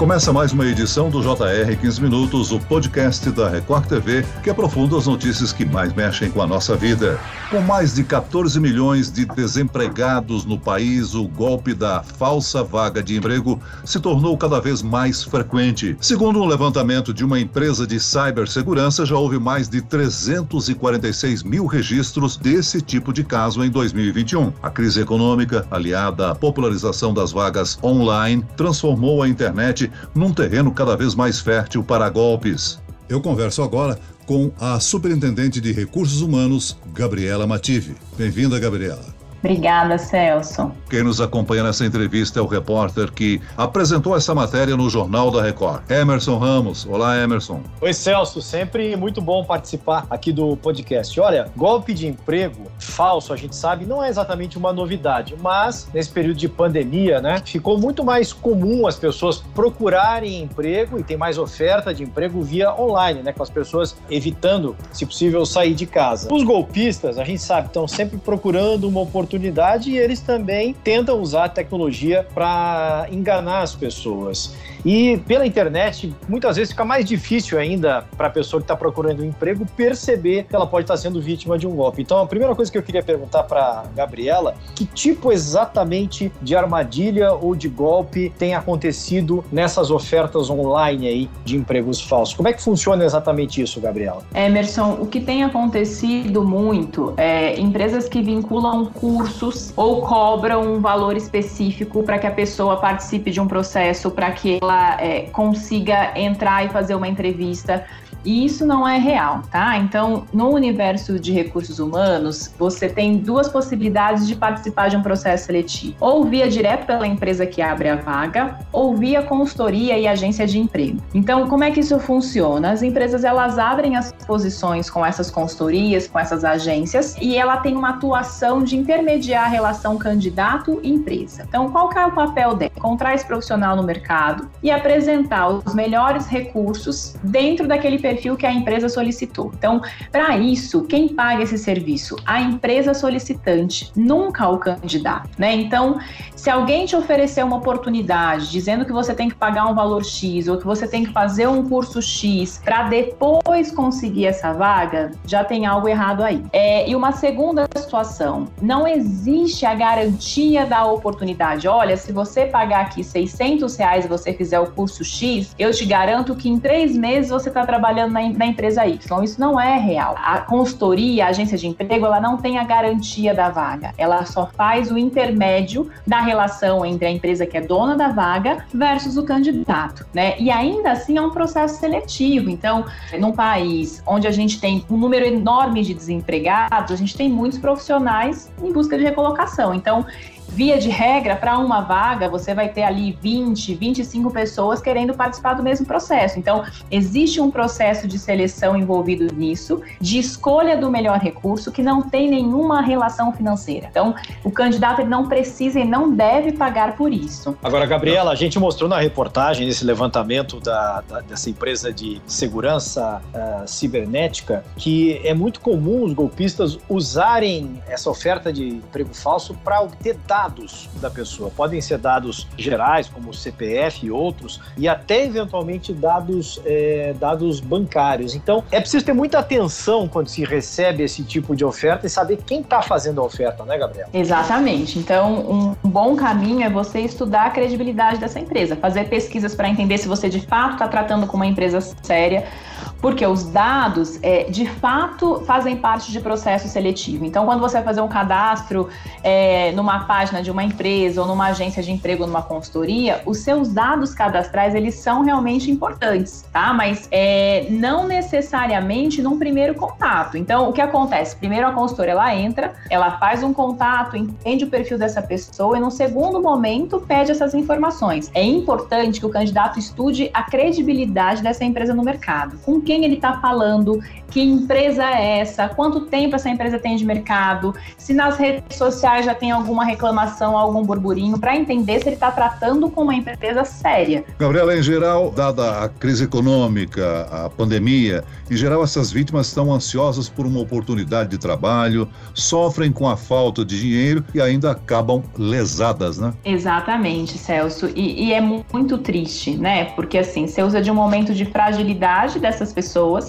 Começa mais uma edição do JR 15 Minutos, o podcast da Record TV, que aprofunda as notícias que mais mexem com a nossa vida. Com mais de 14 milhões de desempregados no país, o golpe da falsa vaga de emprego se tornou cada vez mais frequente. Segundo um levantamento de uma empresa de cibersegurança, já houve mais de 346 mil registros desse tipo de caso em 2021. A crise econômica, aliada à popularização das vagas online, transformou a internet num terreno cada vez mais fértil para golpes. Eu converso agora com a Superintendente de Recursos Humanos, Gabriela Mative. Bem-vinda, Gabriela. Obrigada, Celso. Quem nos acompanha nessa entrevista é o repórter que apresentou essa matéria no Jornal da Record, Emerson Ramos. Olá, Emerson. Oi, Celso. Sempre muito bom participar aqui do podcast. Olha, golpe de emprego falso, a gente sabe, não é exatamente uma novidade, mas nesse período de pandemia, né, ficou muito mais comum as pessoas procurarem emprego e tem mais oferta de emprego via online, né, com as pessoas evitando, se possível, sair de casa. Os golpistas, a gente sabe, estão sempre procurando uma oportunidade oportunidade e eles também tentam usar a tecnologia para enganar as pessoas. E pela internet, muitas vezes fica mais difícil ainda para a pessoa que está procurando um emprego perceber que ela pode estar tá sendo vítima de um golpe. Então, a primeira coisa que eu queria perguntar para Gabriela, que tipo exatamente de armadilha ou de golpe tem acontecido nessas ofertas online aí de empregos falsos? Como é que funciona exatamente isso, Gabriela? Emerson, o que tem acontecido muito é empresas que vinculam cursos ou cobram um valor específico para que a pessoa participe de um processo, para que ela é, consiga entrar e fazer uma entrevista e isso não é real, tá? Então, no universo de recursos humanos, você tem duas possibilidades de participar de um processo seletivo: ou via direto pela empresa que abre a vaga, ou via consultoria e agência de emprego. Então, como é que isso funciona? As empresas elas abrem as posições com essas consultorias, com essas agências, e ela tem uma atuação de intermediar a relação candidato e empresa. Então, qual que é o papel dela? Encontrar esse profissional no mercado e apresentar os melhores recursos dentro daquele perfil que a empresa solicitou. Então, para isso, quem paga esse serviço? A empresa solicitante, nunca o candidato, né? Então, se alguém te oferecer uma oportunidade dizendo que você tem que pagar um valor X ou que você tem que fazer um curso X para depois conseguir essa vaga, já tem algo errado aí. É, e uma segunda situação, não existe a garantia da oportunidade. Olha, se você pagar aqui 600 reais e você fizer o curso X, eu te garanto que em três meses você está trabalhando trabalhando na, na, empresa Y. Isso não é real. A consultoria, a agência de emprego, ela não tem a garantia da vaga. Ela só faz o intermédio da relação entre a empresa que é dona da vaga versus o candidato, né? E ainda assim é um processo seletivo. Então, num país onde a gente tem um número enorme de desempregados, a gente tem muitos profissionais em busca de recolocação. Então, via de regra, para uma vaga, você vai ter ali 20, 25 pessoas querendo participar do mesmo processo. Então, existe um processo de seleção envolvido nisso, de escolha do melhor recurso, que não tem nenhuma relação financeira. Então, o candidato não precisa e não deve pagar por isso. Agora, Gabriela, a gente mostrou na reportagem, nesse levantamento da, da dessa empresa de segurança uh, cibernética, que é muito comum os golpistas usarem essa oferta de emprego falso para obter dados dados da pessoa. Podem ser dados gerais, como o CPF e outros, e até eventualmente dados, é, dados bancários. Então, é preciso ter muita atenção quando se recebe esse tipo de oferta e saber quem está fazendo a oferta, né, Gabriel? Exatamente. Então, um bom caminho é você estudar a credibilidade dessa empresa, fazer pesquisas para entender se você de fato está tratando com uma empresa séria porque os dados, é, de fato, fazem parte de processo seletivo. Então, quando você vai fazer um cadastro é, numa página de uma empresa ou numa agência de emprego, numa consultoria, os seus dados cadastrais, eles são realmente importantes, tá? Mas é, não necessariamente num primeiro contato. Então, o que acontece? Primeiro, a consultora, ela entra, ela faz um contato, entende o perfil dessa pessoa e, no segundo momento, pede essas informações. É importante que o candidato estude a credibilidade dessa empresa no mercado. Com quem ele está falando, que empresa é essa, quanto tempo essa empresa tem de mercado, se nas redes sociais já tem alguma reclamação, algum burburinho, para entender se ele está tratando com uma empresa séria. Gabriela, em geral, dada a crise econômica, a pandemia, em geral essas vítimas estão ansiosas por uma oportunidade de trabalho, sofrem com a falta de dinheiro e ainda acabam lesadas, né? Exatamente, Celso. E, e é muito triste, né? Porque assim, você usa de um momento de fragilidade dessas pessoas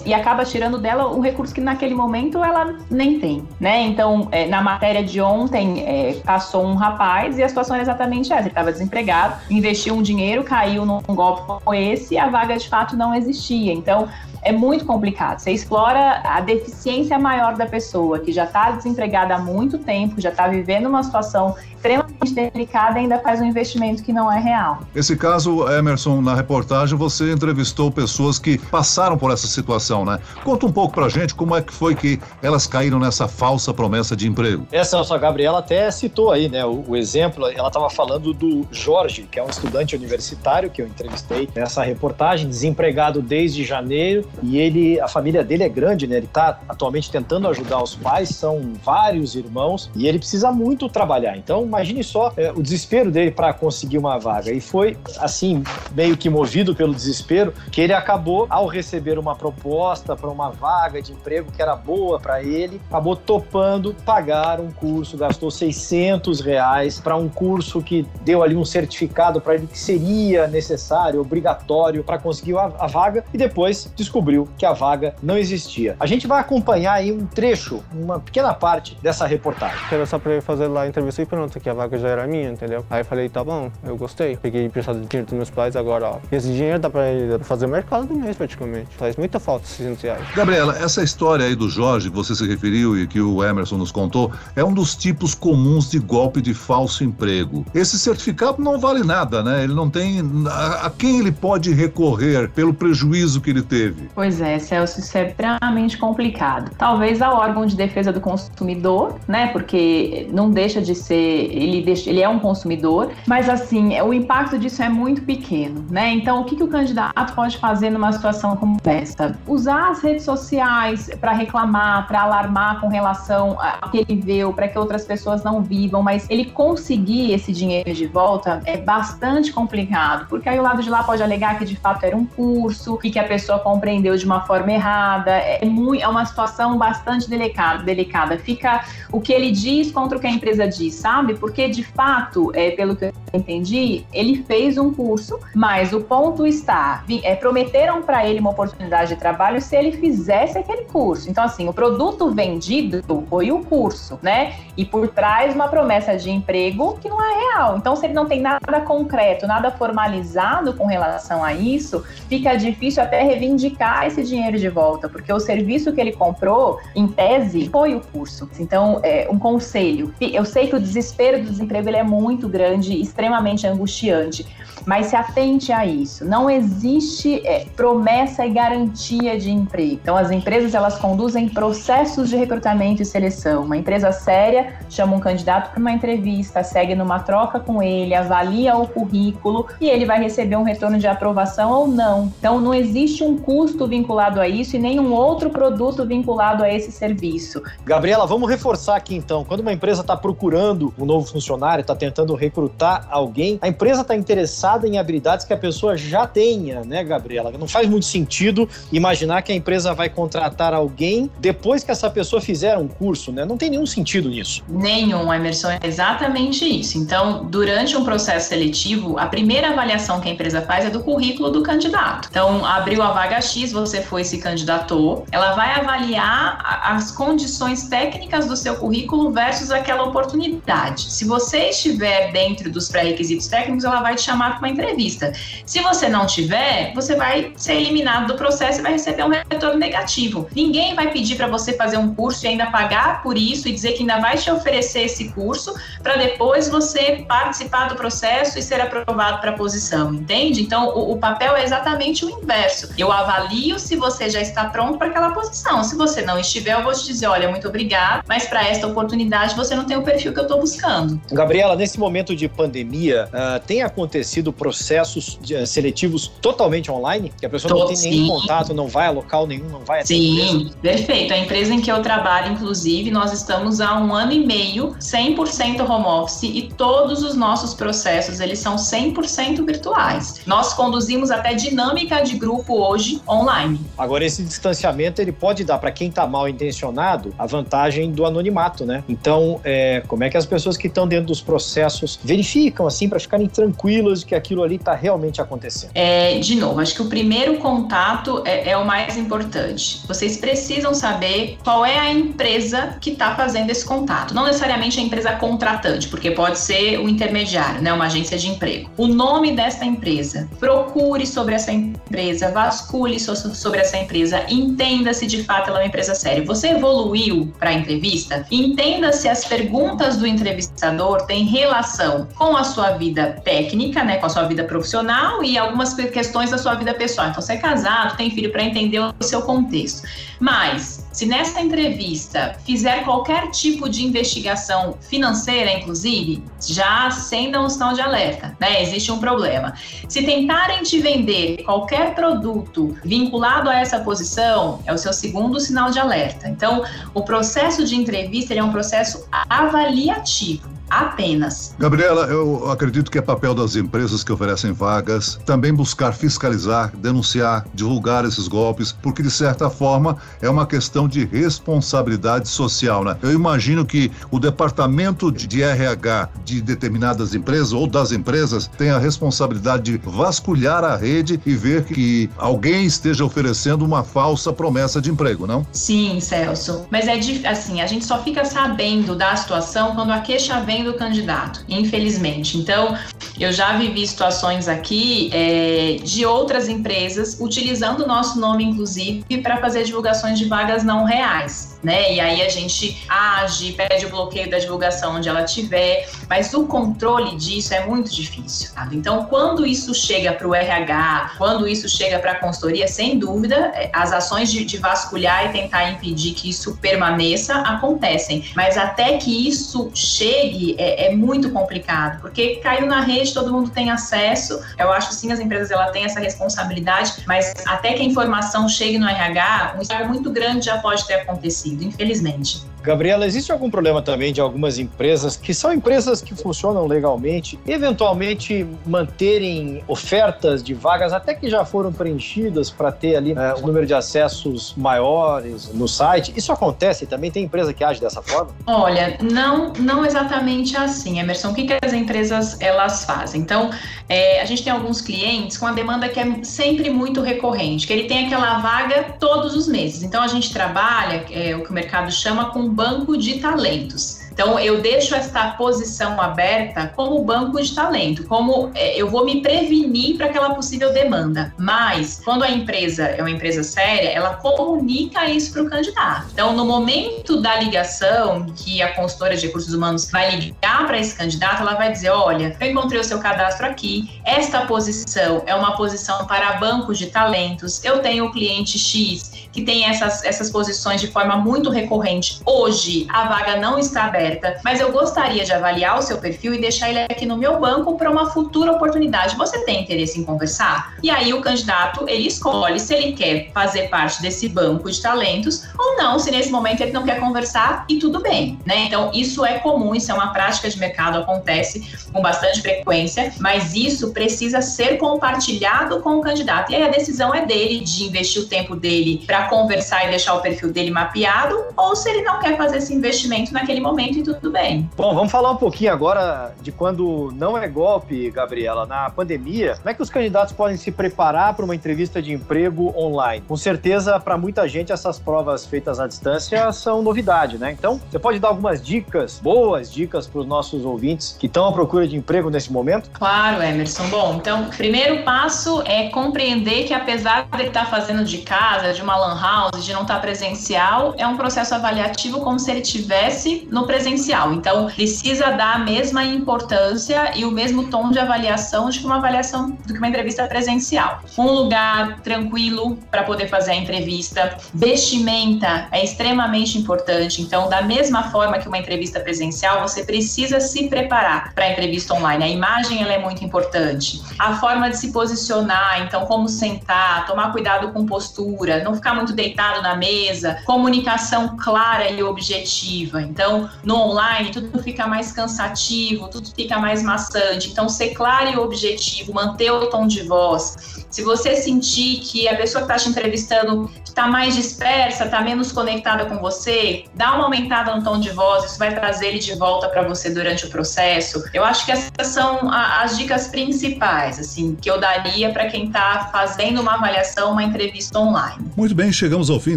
e acaba tirando dela dela um recurso que naquele momento ela nem tem, né? Então, é, na matéria de ontem, é, passou um rapaz e a situação era exatamente essa. Ele estava desempregado, investiu um dinheiro, caiu num golpe como esse e a vaga de fato não existia. Então, é muito complicado. Você explora a deficiência maior da pessoa, que já está desempregada há muito tempo, já está vivendo uma situação extremamente delicada e ainda faz um investimento que não é real. Esse caso, Emerson, na reportagem você entrevistou pessoas que passaram por essa situação, né? Conta um pouco pra gente como é que foi que elas caíram nessa falsa promessa de emprego. Essa nossa Gabriela até citou aí, né, o, o exemplo, ela estava falando do Jorge, que é um estudante universitário que eu entrevistei nessa reportagem, desempregado desde janeiro, e ele, a família dele é grande, né? Ele está atualmente tentando ajudar os pais, são vários irmãos, e ele precisa muito trabalhar. Então, imagine só é, o desespero dele para conseguir uma vaga. E foi, assim, meio que movido pelo desespero, que ele acabou, ao receber uma proposta para uma vaga de emprego que era boa para ele, acabou topando pagar um curso, gastou 600 reais para um curso que deu ali um certificado para ele que seria necessário, obrigatório para conseguir a, a vaga, e depois descobriu que a vaga não existia. A gente vai acompanhar aí um trecho, uma pequena parte dessa reportagem. Era só para fazer lá a entrevista e pronto, que a vaga já era minha, entendeu? Aí eu falei, tá bom, eu gostei. Peguei emprestado dinheiro dos meus pais, agora, ó. Esse dinheiro dá pra, fazer o mercado do mês, praticamente. Faz muita falta esses 600 reais. Gabriela, essa história aí do Jorge, que você se referiu e que o Emerson nos contou, é um dos tipos comuns de golpe de falso emprego. Esse certificado não vale nada, né? Ele não tem. A, a quem ele pode recorrer pelo prejuízo que ele teve? Pois é, Celso, isso é extremamente complicado. Talvez ao órgão de defesa do consumidor, né? Porque não deixa de ser ele, deixa, ele é um consumidor, mas assim, o impacto disso é muito pequeno, né? Então, o que, que o candidato pode fazer numa situação como essa? Usar as redes sociais para reclamar, para alarmar com relação ao que ele viu, para que outras pessoas não vivam, mas ele conseguir esse dinheiro de volta é bastante complicado, porque aí o lado de lá pode alegar que de fato era um curso e que a pessoa compreendeu de uma forma errada. É, muito, é uma situação bastante delicada, delicada. Fica o que ele diz contra o que a empresa diz, sabe? porque de fato, é, pelo que eu entendi, ele fez um curso, mas o ponto está, é, prometeram para ele uma oportunidade de trabalho se ele fizesse aquele curso. Então, assim, o produto vendido foi o curso, né? E por trás uma promessa de emprego que não é real. Então, se ele não tem nada concreto, nada formalizado com relação a isso, fica difícil até reivindicar esse dinheiro de volta, porque o serviço que ele comprou, em tese, foi o curso. Então, é, um conselho. Eu sei que o desespero desespero do desemprego ele é muito grande, extremamente angustiante. Mas se atente a isso. Não existe é, promessa e garantia de emprego. Então, as empresas elas conduzem processos de recrutamento e seleção. Uma empresa séria chama um candidato para uma entrevista, segue numa troca com ele, avalia o currículo e ele vai receber um retorno de aprovação ou não. Então, não existe um custo vinculado a isso e nenhum outro produto vinculado a esse serviço. Gabriela, vamos reforçar aqui então. Quando uma empresa está procurando um novo funcionário, está tentando recrutar alguém, a empresa está interessada em habilidades que a pessoa já tenha, né, Gabriela? Não faz muito sentido imaginar que a empresa vai contratar alguém depois que essa pessoa fizer um curso, né? Não tem nenhum sentido nisso. Nenhum, Emerson, é exatamente isso. Então, durante um processo seletivo, a primeira avaliação que a empresa faz é do currículo do candidato. Então, abriu a vaga X, você foi se candidatou, ela vai avaliar as condições técnicas do seu currículo versus aquela oportunidade. Se você estiver dentro dos pré-requisitos técnicos, ela vai te chamar uma entrevista. Se você não tiver, você vai ser eliminado do processo e vai receber um retorno negativo. Ninguém vai pedir para você fazer um curso e ainda pagar por isso e dizer que ainda vai te oferecer esse curso para depois você participar do processo e ser aprovado para a posição, entende? Então, o, o papel é exatamente o inverso. Eu avalio avalio se você já está pronto para aquela posição. Se você não estiver, eu vou te dizer, olha, muito obrigado, mas para esta oportunidade você não tem o perfil que eu estou buscando. Gabriela, nesse momento de pandemia, uh, tem acontecido processos de, uh, seletivos totalmente online? Que a pessoa Tô, não tem sim. nenhum contato, não vai a local nenhum, não vai a Sim, perfeito. A empresa em que eu trabalho, inclusive, nós estamos há um ano e meio 100% home office e todos os nossos processos, eles são 100% virtuais. Nós conduzimos até dinâmica de grupo hoje online. Agora, esse distanciamento, ele pode dar para quem está mal intencionado a vantagem do anonimato, né? Então, é, como é que as pessoas que estão dentro dos processos verificam, assim, para ficarem tranquilas de que aquilo ali está realmente acontecendo? É, de novo, acho que o primeiro contato é, é o mais importante. Vocês precisam saber qual é a empresa que está fazendo esse contato. Não necessariamente a empresa contratante, porque pode ser o intermediário, né, uma agência de emprego. O nome dessa empresa. Procure sobre essa empresa, vasculhe sobre essa empresa, entenda se de fato ela é uma empresa séria. Você evoluiu para a entrevista? Entenda se as perguntas do entrevistador têm relação com a sua vida técnica, né, com a sua vida profissional e algumas questões da sua vida pessoal. Então, você é casado, tem filho para entender o seu contexto. Mas se nessa entrevista fizer qualquer tipo de investigação financeira, inclusive, já acenda um sinal de alerta, né? Existe um problema. Se tentarem te vender qualquer produto vinculado a essa posição, é o seu segundo sinal de alerta. Então, o processo de entrevista é um processo avaliativo apenas. Gabriela, eu acredito que é papel das empresas que oferecem vagas também buscar fiscalizar, denunciar, divulgar esses golpes, porque de certa forma é uma questão de responsabilidade social, né? Eu imagino que o departamento de RH de determinadas empresas ou das empresas tem a responsabilidade de vasculhar a rede e ver que alguém esteja oferecendo uma falsa promessa de emprego, não? Sim, Celso. Mas é assim, a gente só fica sabendo da situação quando a queixa vem do candidato, infelizmente. Então, eu já vivi situações aqui é, de outras empresas utilizando o nosso nome, inclusive, para fazer divulgações de vagas não reais né? E aí a gente age, pede o bloqueio da divulgação onde ela tiver, mas o controle disso é muito difícil. Tá? Então, quando isso chega para o RH, quando isso chega para a consultoria, sem dúvida, é, as ações de, de vasculhar e tentar impedir que isso permaneça acontecem, mas até que isso chegue é, é muito complicado, porque caiu na rede, todo mundo tem acesso. Eu acho sim, as empresas ela têm essa responsabilidade, mas até que a informação chegue no RH, um estrago muito grande já pode ter acontecido, infelizmente. Gabriela, existe algum problema também de algumas empresas que são empresas que funcionam legalmente, eventualmente manterem ofertas de vagas até que já foram preenchidas para ter ali é, um número de acessos maiores no site? Isso acontece também? Tem empresa que age dessa forma? Olha, não, não exatamente assim, Emerson. O que, que as empresas elas fazem? Então, é, a gente tem alguns clientes com a demanda que é sempre muito recorrente, que ele tem aquela vaga todos os meses. Então, a gente trabalha, é, o que o mercado chama com banco de talentos. Então, eu deixo esta posição aberta como banco de talento, como é, eu vou me prevenir para aquela possível demanda. Mas, quando a empresa é uma empresa séria, ela comunica isso para o candidato. Então, no momento da ligação, que a consultora de recursos humanos vai ligar para esse candidato, ela vai dizer: olha, eu encontrei o seu cadastro aqui, esta posição é uma posição para banco de talentos, eu tenho o cliente X que tem essas, essas posições de forma muito recorrente. Hoje, a vaga não está aberta, mas eu gostaria de avaliar o seu perfil e deixar ele aqui no meu banco para uma futura oportunidade. Você tem interesse em conversar? E aí o candidato, ele escolhe se ele quer fazer parte desse banco de talentos ou não, se nesse momento ele não quer conversar e tudo bem, né? Então, isso é comum, isso é uma prática de mercado, acontece com bastante frequência, mas isso precisa ser compartilhado com o candidato. E aí a decisão é dele de investir o tempo dele para conversar e deixar o perfil dele mapeado, ou se ele não quer fazer esse investimento naquele momento e tudo bem. Bom, vamos falar um pouquinho agora de quando não é golpe, Gabriela. Na pandemia, como é que os candidatos podem se preparar para uma entrevista de emprego online? Com certeza, para muita gente, essas provas feitas à distância são novidade, né? Então, você pode dar algumas dicas, boas dicas para os nossos ouvintes que estão à procura de emprego nesse momento? Claro, Emerson. Bom, então, primeiro passo é compreender que apesar de ele estar fazendo de casa, de uma lan house, de não estar tá presencial, é um processo avaliativo como se ele tivesse no presencial. Então, precisa dar a mesma importância e o mesmo tom de avaliação de uma avaliação do que uma entrevista presencial. Um lugar tranquilo para poder fazer a entrevista, vestimenta é extremamente importante. Então, da mesma forma que uma entrevista presencial, você precisa se preparar para a entrevista online. A imagem ela é muito importante. A forma de se posicionar, então como sentar, tomar cuidado com postura, não ficar muito deitado na mesa, comunicação clara e objetiva. Então, no online tudo fica mais cansativo, tudo fica mais maçante. Então, ser claro e objetivo, manter o tom de voz. Se você sentir que a pessoa que está te entrevistando está mais dispersa, está menos conectada com você, dá uma aumentada no tom de voz, isso vai trazer ele de volta para você durante o processo. Eu acho que essas são as dicas principais, assim, que eu daria para quem está fazendo uma avaliação, uma entrevista online. Muito bem, chegamos ao fim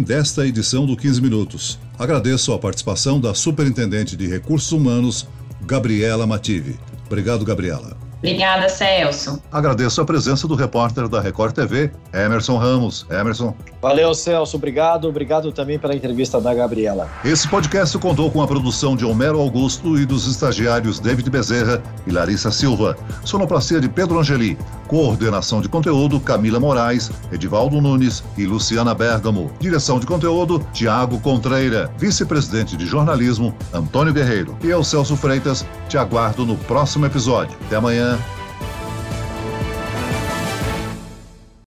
desta edição do 15 Minutos. Agradeço a participação da Superintendente de Recursos Humanos, Gabriela Mative. Obrigado, Gabriela. Obrigada, Celso. Agradeço a presença do repórter da Record TV, Emerson Ramos. Emerson. Valeu, Celso. Obrigado. Obrigado também pela entrevista da Gabriela. Esse podcast contou com a produção de Homero Augusto e dos estagiários David Bezerra e Larissa Silva. Sonoplastia de Pedro Angeli. Coordenação de conteúdo Camila Moraes, Edivaldo Nunes e Luciana Bergamo. Direção de conteúdo Tiago Contreira. Vice-presidente de jornalismo Antônio Guerreiro. E eu, Celso Freitas, te aguardo no próximo episódio. Até amanhã.